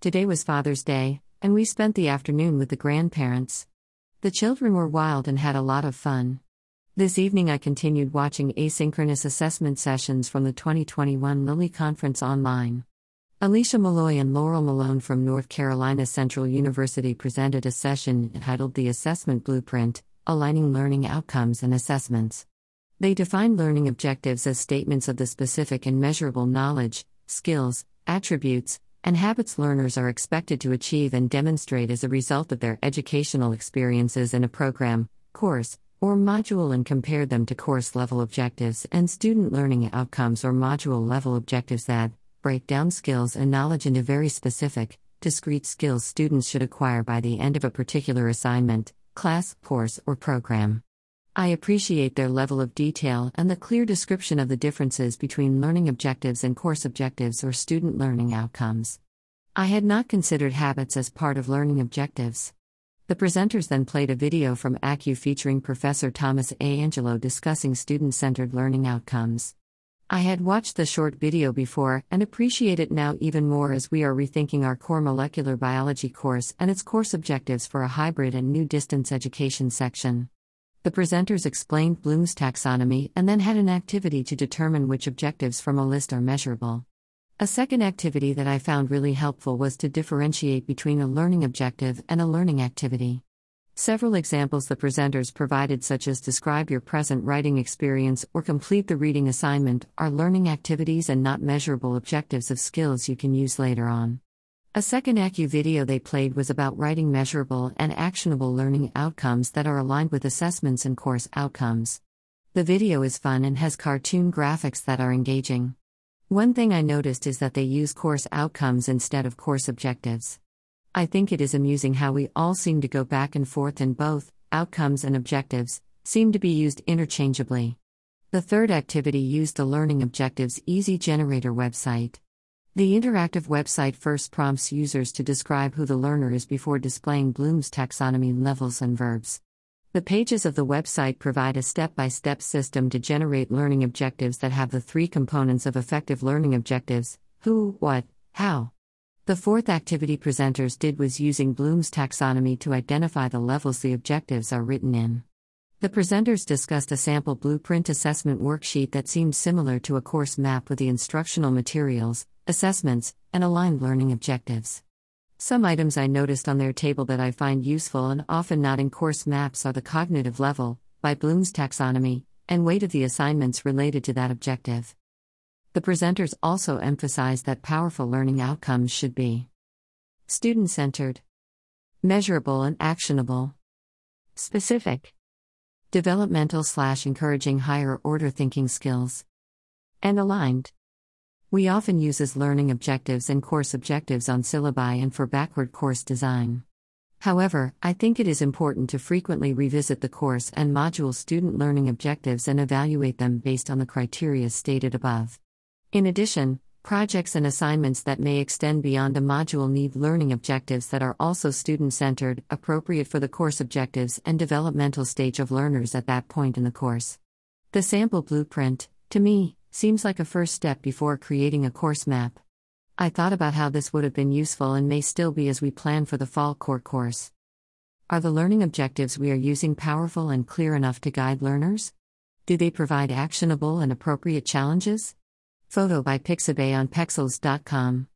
Today was Father's Day, and we spent the afternoon with the grandparents. The children were wild and had a lot of fun. This evening, I continued watching asynchronous assessment sessions from the 2021 Lilly Conference online. Alicia Malloy and Laurel Malone from North Carolina Central University presented a session entitled The Assessment Blueprint Aligning Learning Outcomes and Assessments. They defined learning objectives as statements of the specific and measurable knowledge, skills, attributes, and habits learners are expected to achieve and demonstrate as a result of their educational experiences in a program, course, or module and compare them to course level objectives and student learning outcomes or module level objectives that break down skills and knowledge into very specific, discrete skills students should acquire by the end of a particular assignment, class, course, or program. I appreciate their level of detail and the clear description of the differences between learning objectives and course objectives or student learning outcomes. I had not considered habits as part of learning objectives. The presenters then played a video from ACU featuring Professor Thomas A. Angelo discussing student centered learning outcomes. I had watched the short video before and appreciate it now even more as we are rethinking our core molecular biology course and its course objectives for a hybrid and new distance education section. The presenters explained Bloom's taxonomy and then had an activity to determine which objectives from a list are measurable. A second activity that I found really helpful was to differentiate between a learning objective and a learning activity. Several examples the presenters provided, such as describe your present writing experience or complete the reading assignment, are learning activities and not measurable objectives of skills you can use later on. A second ACU video they played was about writing measurable and actionable learning outcomes that are aligned with assessments and course outcomes. The video is fun and has cartoon graphics that are engaging. One thing I noticed is that they use course outcomes instead of course objectives. I think it is amusing how we all seem to go back and forth in both, outcomes and objectives, seem to be used interchangeably. The third activity used the Learning Objectives Easy Generator website. The interactive website first prompts users to describe who the learner is before displaying Bloom's taxonomy levels and verbs. The pages of the website provide a step by step system to generate learning objectives that have the three components of effective learning objectives who, what, how. The fourth activity presenters did was using Bloom's taxonomy to identify the levels the objectives are written in. The presenters discussed a sample blueprint assessment worksheet that seemed similar to a course map with the instructional materials, assessments, and aligned learning objectives. Some items I noticed on their table that I find useful and often not in course maps are the cognitive level, by Bloom's taxonomy, and weight of the assignments related to that objective. The presenters also emphasized that powerful learning outcomes should be student centered, measurable and actionable, specific, developmental slash encouraging higher order thinking skills, and aligned. We often use as learning objectives and course objectives on syllabi and for backward course design. However, I think it is important to frequently revisit the course and module student learning objectives and evaluate them based on the criteria stated above. In addition, projects and assignments that may extend beyond a module need learning objectives that are also student centered, appropriate for the course objectives and developmental stage of learners at that point in the course. The sample blueprint, to me, seems like a first step before creating a course map. I thought about how this would have been useful and may still be as we plan for the fall core course. Are the learning objectives we are using powerful and clear enough to guide learners? Do they provide actionable and appropriate challenges? Photo by Pixabay on Pexels.com.